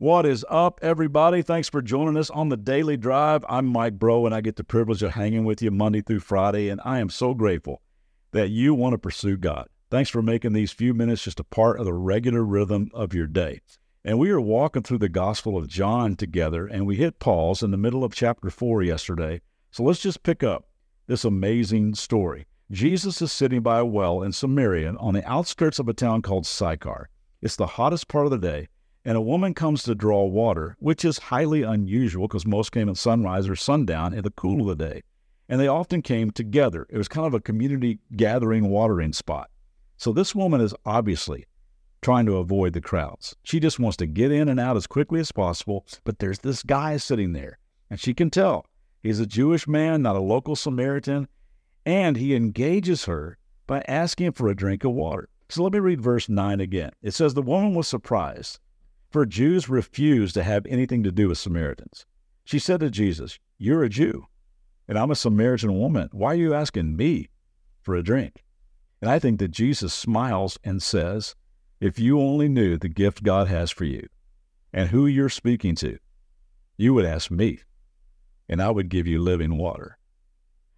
What is up, everybody? Thanks for joining us on the Daily Drive. I'm Mike Breaux, and I get the privilege of hanging with you Monday through Friday, and I am so grateful that you want to pursue God. Thanks for making these few minutes just a part of the regular rhythm of your day. And we are walking through the Gospel of John together, and we hit pause in the middle of chapter 4 yesterday. So let's just pick up this amazing story. Jesus is sitting by a well in Samaria on the outskirts of a town called Sychar. It's the hottest part of the day and a woman comes to draw water, which is highly unusual because most came at sunrise or sundown in the cool of the day. And they often came together. It was kind of a community gathering watering spot. So this woman is obviously trying to avoid the crowds. She just wants to get in and out as quickly as possible, but there's this guy sitting there, and she can tell he's a Jewish man, not a local Samaritan, and he engages her by asking for a drink of water. So let me read verse 9 again. It says, The woman was surprised for Jews refused to have anything to do with Samaritans. She said to Jesus, You're a Jew, and I'm a Samaritan woman. Why are you asking me for a drink? And I think that Jesus smiles and says, If you only knew the gift God has for you and who you're speaking to, you would ask me, and I would give you living water.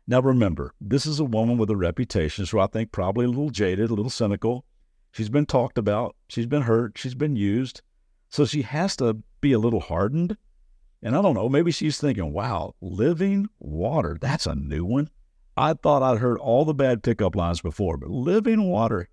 Now remember, this is a woman with a reputation, so I think probably a little jaded, a little cynical. She's been talked about, she's been hurt, she's been used. So she has to be a little hardened. And I don't know, maybe she's thinking, wow, living water, that's a new one. I thought I'd heard all the bad pickup lines before, but living water,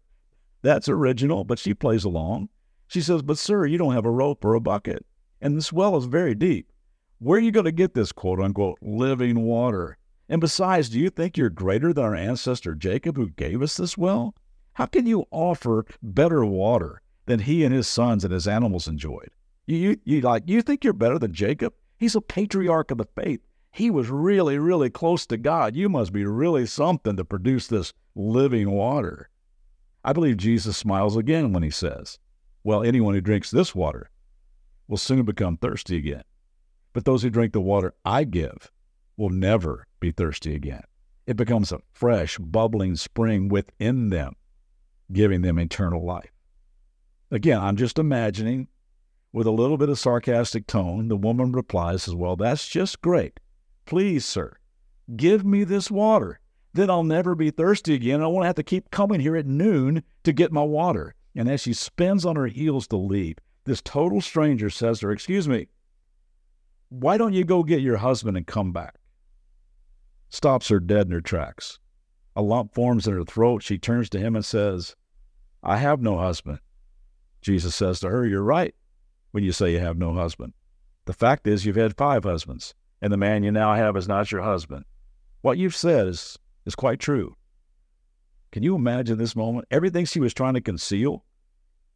that's original, but she plays along. She says, But sir, you don't have a rope or a bucket, and this well is very deep. Where are you going to get this quote unquote living water? And besides, do you think you're greater than our ancestor Jacob who gave us this well? How can you offer better water than he and his sons and his animals enjoyed. You, you, you like you think you're better than Jacob? He's a patriarch of the faith. He was really, really close to God. You must be really something to produce this living water. I believe Jesus smiles again when he says, Well, anyone who drinks this water will soon become thirsty again. But those who drink the water I give will never be thirsty again. It becomes a fresh, bubbling spring within them, giving them eternal life. Again, I'm just imagining with a little bit of sarcastic tone, the woman replies as well, That's just great. Please, sir, give me this water. Then I'll never be thirsty again. I won't have to keep coming here at noon to get my water. And as she spins on her heels to leave, this total stranger says to her, Excuse me, why don't you go get your husband and come back? Stops her dead in her tracks. A lump forms in her throat. She turns to him and says, I have no husband. Jesus says to her, You're right when you say you have no husband. The fact is, you've had five husbands, and the man you now have is not your husband. What you've said is, is quite true. Can you imagine this moment? Everything she was trying to conceal,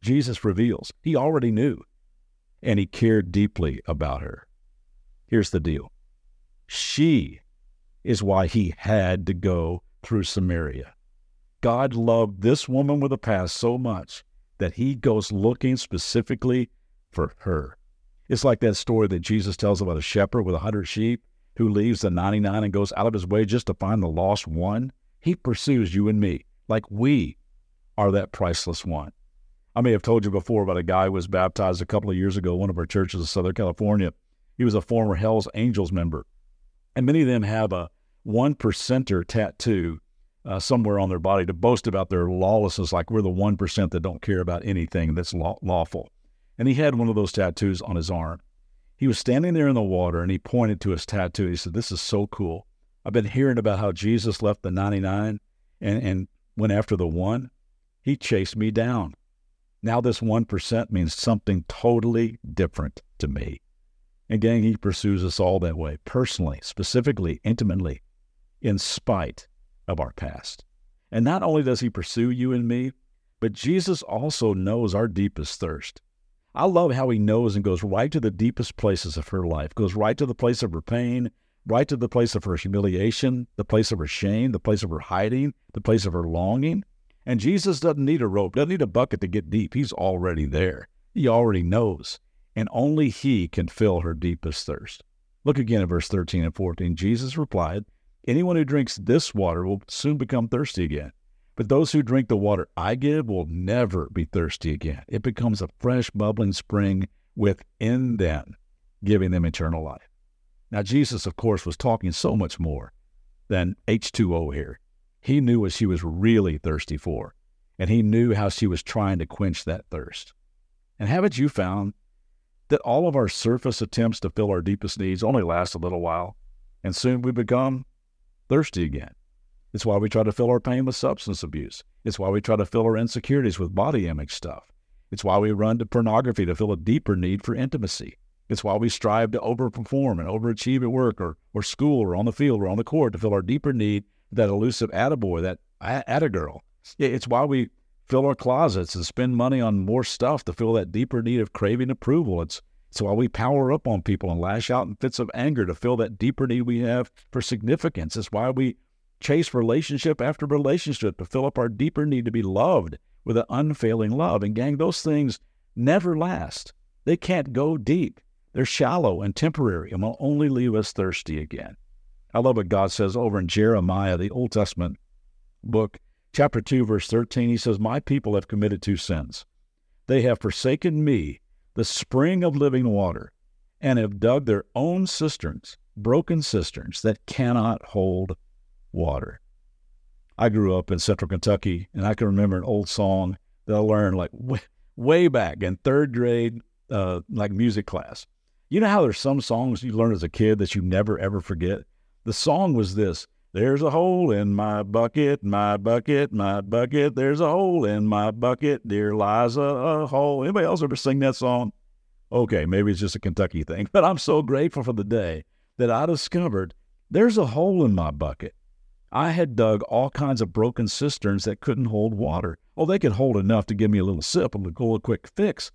Jesus reveals. He already knew, and he cared deeply about her. Here's the deal she is why he had to go through Samaria. God loved this woman with a past so much that he goes looking specifically for her. It's like that story that Jesus tells about a shepherd with a hundred sheep who leaves the 99 and goes out of his way just to find the lost one. He pursues you and me like we are that priceless one. I may have told you before about a guy who was baptized a couple of years ago, one of our churches in Southern California. He was a former Hell's Angels member. And many of them have a one percenter tattoo uh, somewhere on their body to boast about their lawlessness, like we're the 1% that don't care about anything that's law- lawful. And he had one of those tattoos on his arm. He was standing there in the water and he pointed to his tattoo. He said, This is so cool. I've been hearing about how Jesus left the 99 and, and went after the one. He chased me down. Now this 1% means something totally different to me. And gang, he pursues us all that way, personally, specifically, intimately, in spite of our past. And not only does he pursue you and me, but Jesus also knows our deepest thirst. I love how he knows and goes right to the deepest places of her life, goes right to the place of her pain, right to the place of her humiliation, the place of her shame, the place of her hiding, the place of her longing. And Jesus doesn't need a rope, doesn't need a bucket to get deep. He's already there. He already knows. And only He can fill her deepest thirst. Look again at verse 13 and 14. Jesus replied, Anyone who drinks this water will soon become thirsty again. But those who drink the water I give will never be thirsty again. It becomes a fresh, bubbling spring within them, giving them eternal life. Now, Jesus, of course, was talking so much more than H2O here. He knew what she was really thirsty for, and he knew how she was trying to quench that thirst. And haven't you found that all of our surface attempts to fill our deepest needs only last a little while, and soon we become thirsty again? It's why we try to fill our pain with substance abuse. It's why we try to fill our insecurities with body image stuff. It's why we run to pornography to fill a deeper need for intimacy. It's why we strive to overperform and overachieve at work or, or school or on the field or on the court to fill our deeper need, that elusive attaboy, that attagirl. It's why we fill our closets and spend money on more stuff to fill that deeper need of craving approval. It's, it's why we power up on people and lash out in fits of anger to fill that deeper need we have for significance. It's why we chase relationship after relationship to fill up our deeper need to be loved with an unfailing love. And gang, those things never last. They can't go deep. They're shallow and temporary and will only leave us thirsty again. I love what God says over in Jeremiah, the Old Testament book, chapter 2, verse 13. He says, My people have committed two sins. They have forsaken me, the spring of living water, and have dug their own cisterns, broken cisterns that cannot hold water. I grew up in central Kentucky, and I can remember an old song that I learned like way, back in third grade, uh, like music class. You know how there's some songs you learn as a kid that you never ever forget? The song was this There's a hole in my bucket, my bucket, my bucket. There's a hole in my bucket. Dear Liza, a, hole. Anybody else ever sing that song? Okay, maybe it's just a Kentucky thing, but I'm so grateful for the day that I discovered there's a hole in my bucket. I had dug all kinds of broken cisterns that couldn't hold water. Oh, they could hold enough to give me a little sip and a quick fix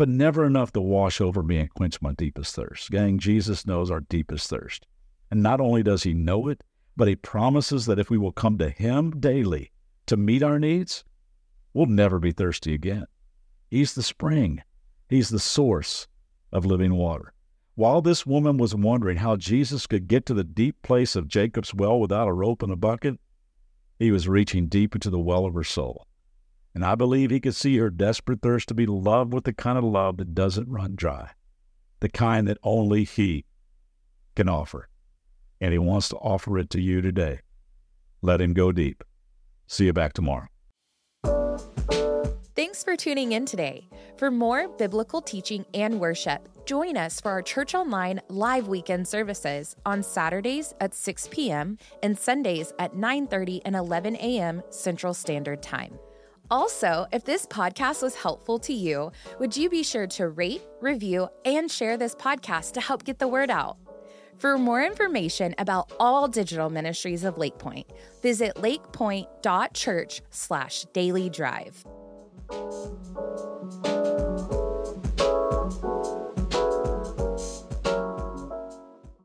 but never enough to wash over me and quench my deepest thirst. Gang, Jesus knows our deepest thirst. And not only does he know it, but he promises that if we will come to him daily to meet our needs, we'll never be thirsty again. He's the spring, he's the source of living water. While this woman was wondering how Jesus could get to the deep place of Jacob's well without a rope and a bucket, he was reaching deep into the well of her soul. And I believe he could see her desperate thirst to be loved with the kind of love that doesn't run dry, the kind that only he can offer. And he wants to offer it to you today. Let him go deep. See you back tomorrow. Thanks for tuning in today. For more biblical teaching and worship, join us for our Church Online live weekend services on Saturdays at 6 p.m. and Sundays at 9:30 and 11 a.m. Central Standard Time. Also, if this podcast was helpful to you, would you be sure to rate, review, and share this podcast to help get the word out? For more information about all digital ministries of Lakepointe, visit lakepointe.church slash daily drive.